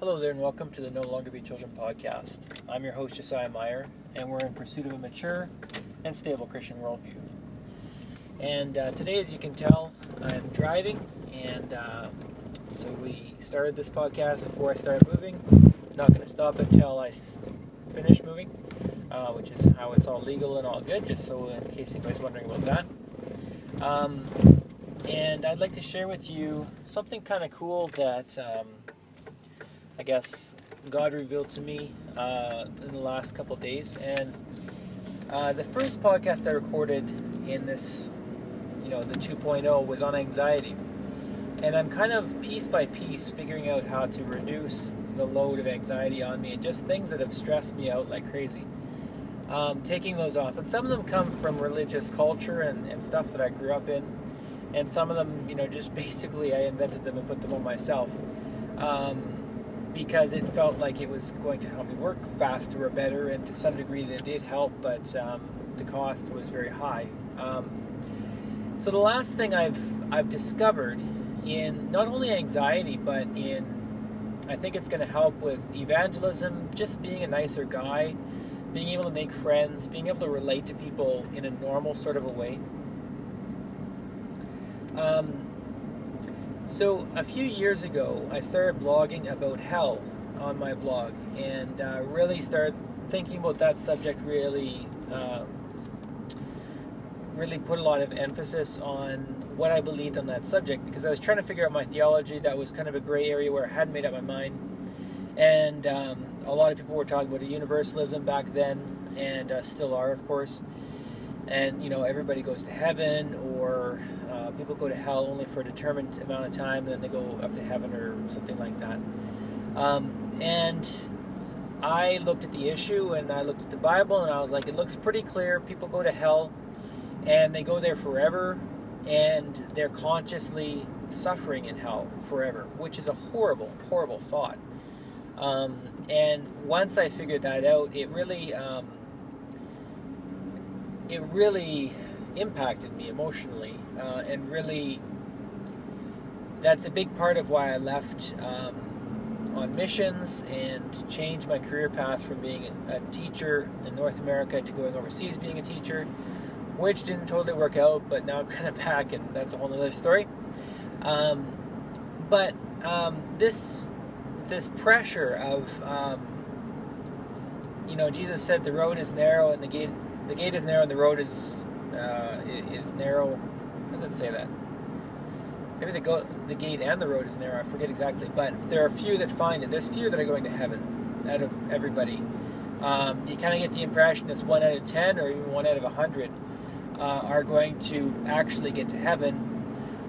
Hello there, and welcome to the No Longer Be Children podcast. I'm your host, Josiah Meyer, and we're in pursuit of a mature and stable Christian worldview. And uh, today, as you can tell, I'm driving, and uh, so we started this podcast before I started moving. not going to stop until I s- finish moving, uh, which is how it's all legal and all good, just so in case anybody's wondering about that. Um, and I'd like to share with you something kind of cool that. Um, I guess God revealed to me uh, in the last couple days. And uh, the first podcast I recorded in this, you know, the 2.0 was on anxiety. And I'm kind of piece by piece figuring out how to reduce the load of anxiety on me and just things that have stressed me out like crazy. Um, taking those off. And some of them come from religious culture and, and stuff that I grew up in. And some of them, you know, just basically I invented them and put them on myself. Um, because it felt like it was going to help me work faster or better, and to some degree that did help, but um, the cost was very high. Um, so the last thing I've I've discovered in not only anxiety, but in I think it's going to help with evangelism, just being a nicer guy, being able to make friends, being able to relate to people in a normal sort of a way. Um, so, a few years ago, I started blogging about hell on my blog and uh, really started thinking about that subject really. Uh, really put a lot of emphasis on what I believed on that subject because I was trying to figure out my theology. That was kind of a gray area where I hadn't made up my mind. And um, a lot of people were talking about universalism back then, and uh, still are, of course. And, you know, everybody goes to heaven or people go to hell only for a determined amount of time, and then they go up to heaven or something like that. Um, and I looked at the issue and I looked at the Bible, and I was like, it looks pretty clear. People go to hell, and they go there forever, and they're consciously suffering in hell forever, which is a horrible, horrible thought. Um, and once I figured that out, it really, um, it really impacted me emotionally, uh, and really, that's a big part of why I left um, on missions and changed my career path from being a teacher in North America to going overseas being a teacher, which didn't totally work out, but now I'm kind of back, and that's a whole other story. Um, but um, this this pressure of um, you know, Jesus said the road is narrow and the gate the gate is narrow and the road is uh, is narrow. Does it say that? Maybe the go the gate and the road is narrow. I forget exactly, but there are a few that find it. There's few that are going to heaven out of everybody. Um, you kind of get the impression it's one out of ten or even one out of a hundred uh, are going to actually get to heaven,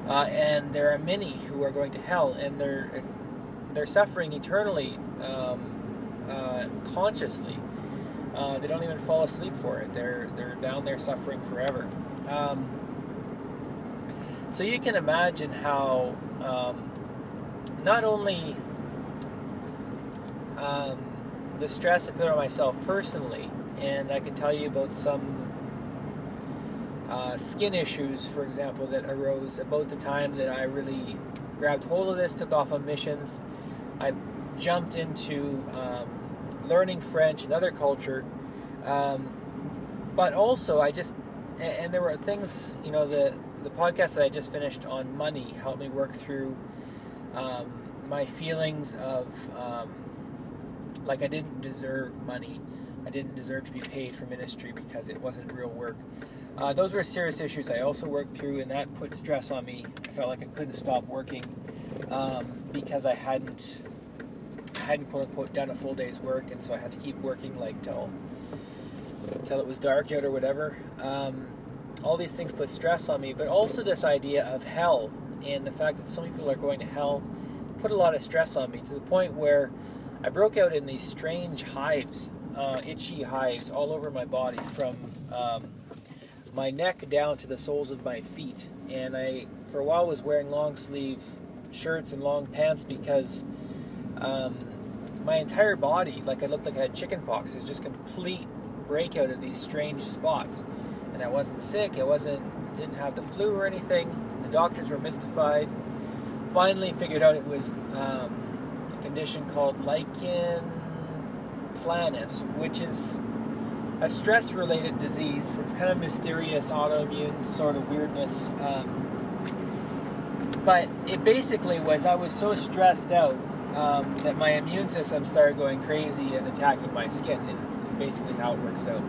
uh, and there are many who are going to hell, and they're they're suffering eternally, um, uh, consciously. Uh, they don't even fall asleep for it. They're they're down there suffering forever. Um, so you can imagine how um, not only um, the stress I put on myself personally, and I can tell you about some uh, skin issues, for example, that arose about the time that I really grabbed hold of this, took off on missions. I jumped into um, learning French, another culture, um, but also I just and there were things, you know, the the podcast that I just finished on money helped me work through um, my feelings of um, like I didn't deserve money. I didn't deserve to be paid for ministry because it wasn't real work. Uh, those were serious issues I also worked through, and that put stress on me. I felt like I couldn't stop working um, because I hadn't hadn't quote unquote done a full day's work, and so I had to keep working like till till it was dark out or whatever. Um, all these things put stress on me, but also this idea of hell and the fact that so many people are going to hell put a lot of stress on me to the point where I broke out in these strange hives, uh, itchy hives all over my body from um, my neck down to the soles of my feet. And I, for a while, was wearing long sleeve shirts and long pants because um, my entire body, like I looked like I had chicken pox. It was just complete breakout of these strange spots. And I wasn't sick. I wasn't didn't have the flu or anything. The doctors were mystified. Finally, figured out it was um, a condition called lichen planus, which is a stress related disease. It's kind of mysterious, autoimmune sort of weirdness. Um, but it basically was I was so stressed out um, that my immune system started going crazy and attacking my skin, is basically how it works out.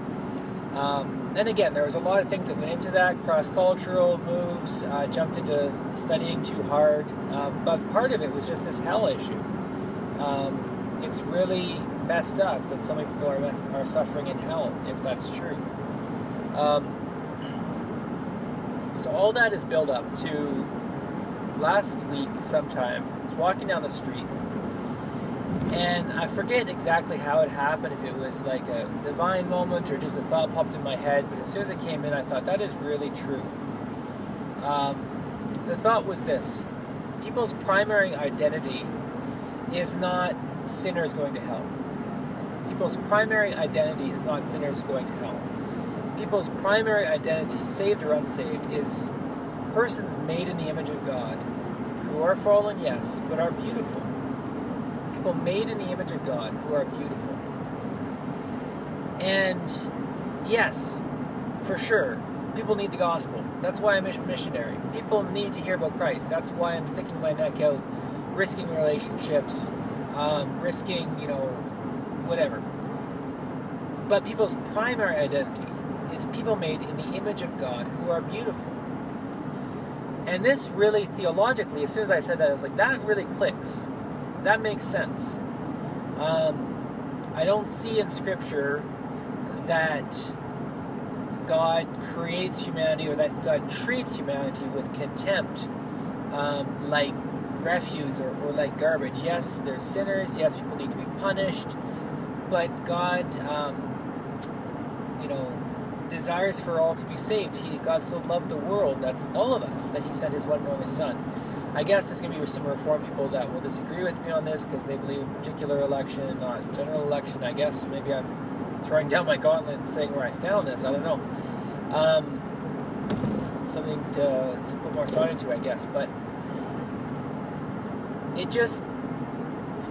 Um, and again, there was a lot of things that went into that cross cultural moves, uh, jumped into studying too hard. Um, but part of it was just this hell issue. Um, it's really messed up that so many people are, are suffering in hell, if that's true. Um, so all that is built up to last week sometime. I was walking down the street and I forget exactly how it happened, if it was like a divine moment or just a thought popped in my head, but as soon as it came in, I thought that is really true. Um, the thought was this people's primary identity is not sinners going to hell. People's primary identity is not sinners going to hell. People's primary identity, saved or unsaved, is persons made in the image of God who are fallen, yes, but are beautiful people made in the image of God who are beautiful. And yes, for sure, people need the gospel. That's why I'm a missionary. People need to hear about Christ. That's why I'm sticking my neck out, risking relationships, um, risking, you know, whatever. But people's primary identity is people made in the image of God who are beautiful. And this really theologically, as soon as I said that, I was like, that really clicks that makes sense. Um, I don't see in Scripture that God creates humanity or that God treats humanity with contempt, um, like refuse or, or, like garbage. Yes, there's sinners. Yes, people need to be punished. But God, um, you know, desires for all to be saved. He, God so loved the world, that's all of us, that He sent His one and only Son. I guess there's going to be some reform people that will disagree with me on this because they believe in particular election, not general election. I guess maybe I'm throwing down my gauntlet and saying where I stand on this. I don't know. Um, something to, to put more thought into, I guess. But it just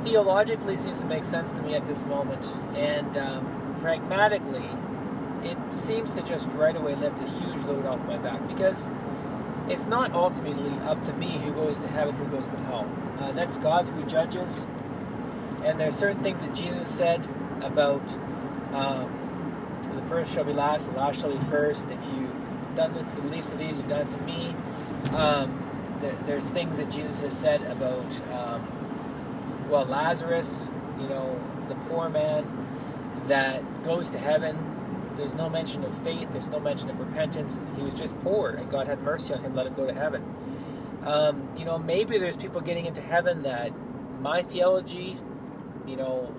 theologically seems to make sense to me at this moment. And um, pragmatically, it seems to just right away lift a huge load off my back because it's not ultimately up to me who goes to heaven, who goes to hell. Uh, that's God who judges. And there's certain things that Jesus said about um, the first shall be last, the last shall be first. If you've done this to the least of these, you've done it to me. Um, there's things that Jesus has said about, um, well, Lazarus, you know, the poor man that goes to heaven there's no mention of faith, there's no mention of repentance. He was just poor, and God had mercy on him, let him go to heaven. Um, you know, maybe there's people getting into heaven that my theology, you know,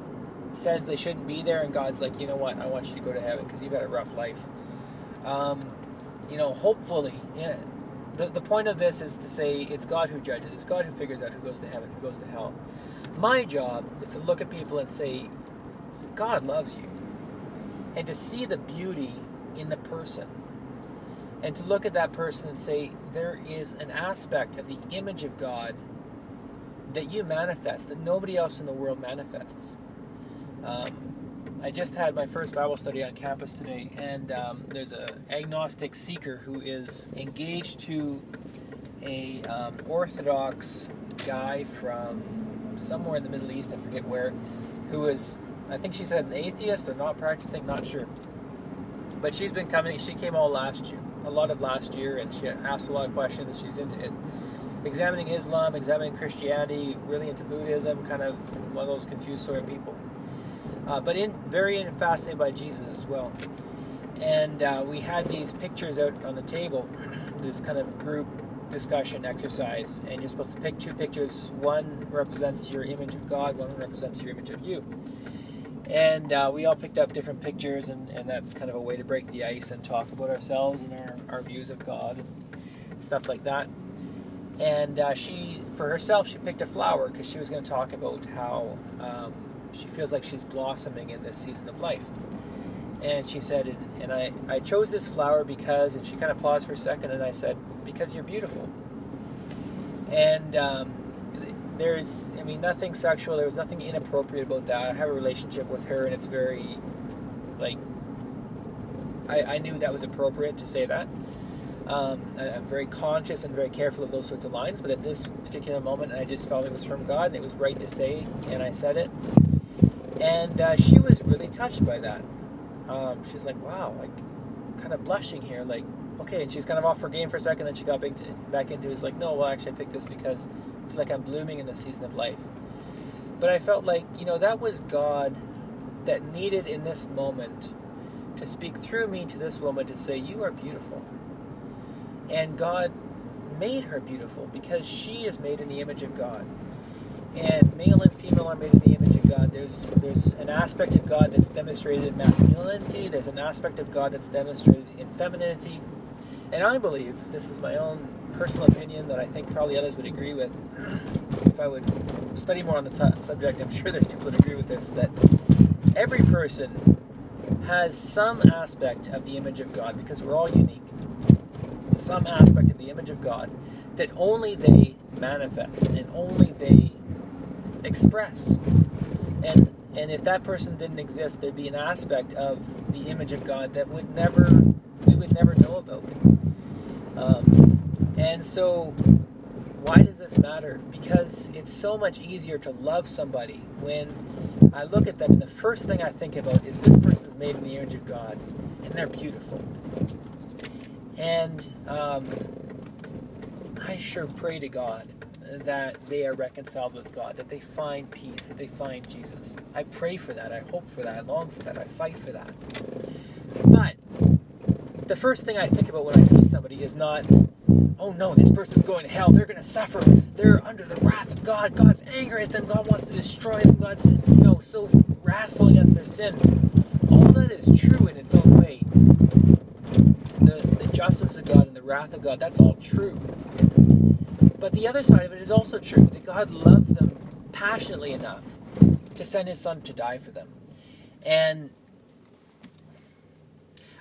says they shouldn't be there, and God's like, you know what, I want you to go to heaven because you've had a rough life. Um, you know, hopefully, yeah. The, the point of this is to say it's God who judges, it's God who figures out who goes to heaven, who goes to hell. My job is to look at people and say, God loves you and to see the beauty in the person and to look at that person and say there is an aspect of the image of God that you manifest that nobody else in the world manifests. Um, I just had my first Bible study on campus today, and um, there's an agnostic seeker who is engaged to a um, Orthodox guy from somewhere in the Middle East, I forget where, who is I think she said an atheist or not practicing, not sure. But she's been coming, she came all last year, a lot of last year, and she asked a lot of questions. She's into it, examining Islam, examining Christianity, really into Buddhism, kind of one of those confused sort of people. Uh, but in very fascinated by Jesus as well. And uh, we had these pictures out on the table, this kind of group discussion exercise, and you're supposed to pick two pictures. One represents your image of God, one represents your image of you and uh, we all picked up different pictures and, and that's kind of a way to break the ice and talk about ourselves and our, our views of god and stuff like that. And uh, she for herself she picked a flower because she was going to talk about how um, she feels like she's blossoming in this season of life. And she said and, I, I chose this flower because and she kind of paused for a second and i said because you're beautiful. And um, there's, I mean, nothing sexual. There was nothing inappropriate about that. I have a relationship with her, and it's very, like, I, I knew that was appropriate to say that. Um, I, am very conscious and very careful of those sorts of lines, but at this particular moment, I just felt it was from God and it was right to say, and I said it. And uh, she was really touched by that. Um, she's like, wow, like, kind of blushing here, like, okay. And she's kind of off her game for a second, then she got back, to, back into it. Was like, no, well, actually, I picked this because I feel like I'm blooming in this season of life. But I felt like, you know, that was God that needed in this moment to speak through me to this woman to say, You are beautiful. And God made her beautiful because she is made in the image of God. And male and female are made in the image of God. There's there's an aspect of God that's demonstrated in masculinity. There's an aspect of God that's demonstrated in femininity. And I believe this is my own personal opinion that I think probably others would agree with. if I would study more on the t- subject, I'm sure there's people that agree with this. That every person has some aspect of the image of God because we're all unique. Some aspect of the image of God that only they manifest and only they express. And and if that person didn't exist, there'd be an aspect of the image of God that would never we would never know and so, why does this matter? Because it's so much easier to love somebody when I look at them, and the first thing I think about is this person is made in the image of God, and they're beautiful. And um, I sure pray to God that they are reconciled with God, that they find peace, that they find Jesus. I pray for that. I hope for that. I long for that. I fight for that. But the first thing I think about when I see somebody is not oh no, this person's going to hell. They're going to suffer. They're under the wrath of God. God's angry at them. God wants to destroy them. God's, you know, so wrathful against their sin. All that is true in its own way. The, the justice of God and the wrath of God, that's all true. But the other side of it is also true that God loves them passionately enough to send his son to die for them. And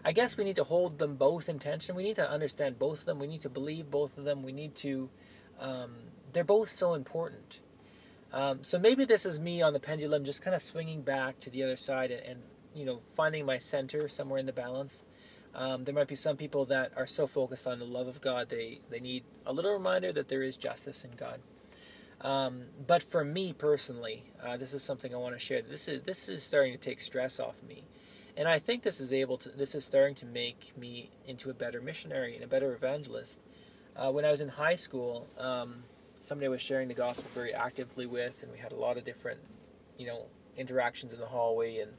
I guess we need to hold them both in tension. We need to understand both of them. We need to believe both of them. We need to. Um, they're both so important. Um, so maybe this is me on the pendulum, just kind of swinging back to the other side and, and you know finding my center somewhere in the balance. Um, there might be some people that are so focused on the love of God they they need a little reminder that there is justice in God. Um, but for me personally, uh, this is something I want to share. This is this is starting to take stress off me. And I think this is able to, this is starting to make me into a better missionary and a better evangelist. Uh, when I was in high school, um, somebody was sharing the gospel very actively with, and we had a lot of different, you know, interactions in the hallway and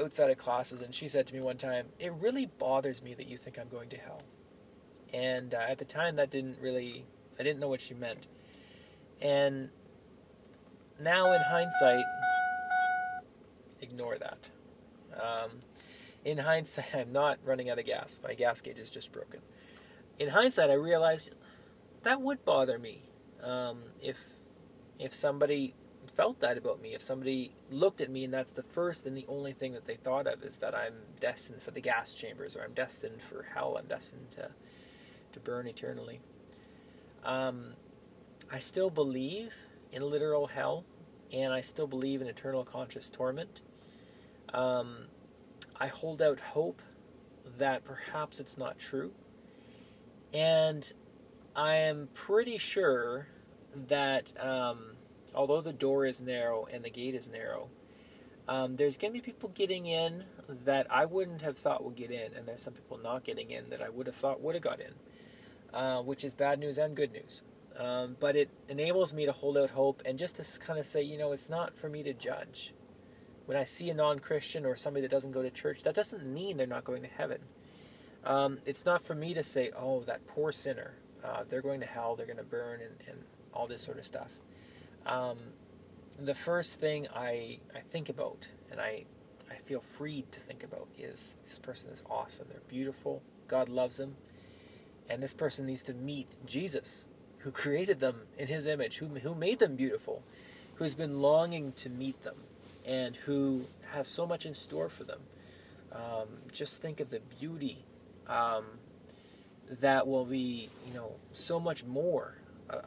outside of classes. And she said to me one time, "It really bothers me that you think I'm going to hell." And uh, at the time, that didn't really, I didn't know what she meant. And now, in hindsight, ignore that. Um, in hindsight, I'm not running out of gas. My gas gauge is just broken. In hindsight, I realized that would bother me um, if if somebody felt that about me. If somebody looked at me and that's the first and the only thing that they thought of is that I'm destined for the gas chambers or I'm destined for hell. I'm destined to to burn eternally. Um, I still believe in literal hell, and I still believe in eternal conscious torment. Um, I hold out hope that perhaps it's not true. And I am pretty sure that um, although the door is narrow and the gate is narrow, um, there's going to be people getting in that I wouldn't have thought would get in, and there's some people not getting in that I would have thought would have got in, uh, which is bad news and good news. Um, but it enables me to hold out hope and just to kind of say, you know, it's not for me to judge when I see a non Christian or somebody that doesn't go to church, that doesn't mean they're not going to heaven. Um, it's not for me to say, oh, that poor sinner, uh, they're going to hell, they're going to burn, and, and all this sort of stuff. Um, the first thing I, I think about, and I, I feel freed to think about, is this person is awesome. They're beautiful. God loves them. And this person needs to meet Jesus, who created them in his image, who, who made them beautiful, who's been longing to meet them and who has so much in store for them. Um, just think of the beauty um, that will be, you know, so much more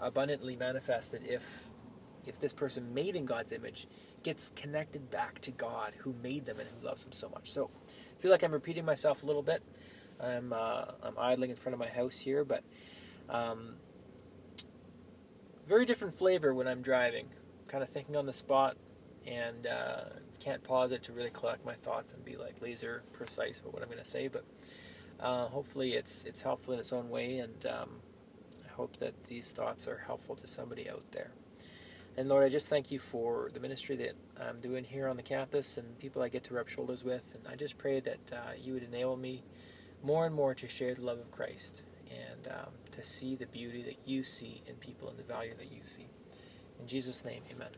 abundantly manifested if if this person made in God's image gets connected back to God who made them and who loves them so much. So I feel like I'm repeating myself a little bit. I'm uh, I'm idling in front of my house here, but um, very different flavor when I'm driving. Kind of thinking on the spot, and uh, can't pause it to really collect my thoughts and be like laser precise about what I'm going to say. But uh, hopefully, it's it's helpful in its own way, and um, I hope that these thoughts are helpful to somebody out there. And Lord, I just thank you for the ministry that I'm doing here on the campus and people I get to rub shoulders with. And I just pray that uh, you would enable me more and more to share the love of Christ and um, to see the beauty that you see in people and the value that you see. In Jesus' name, amen.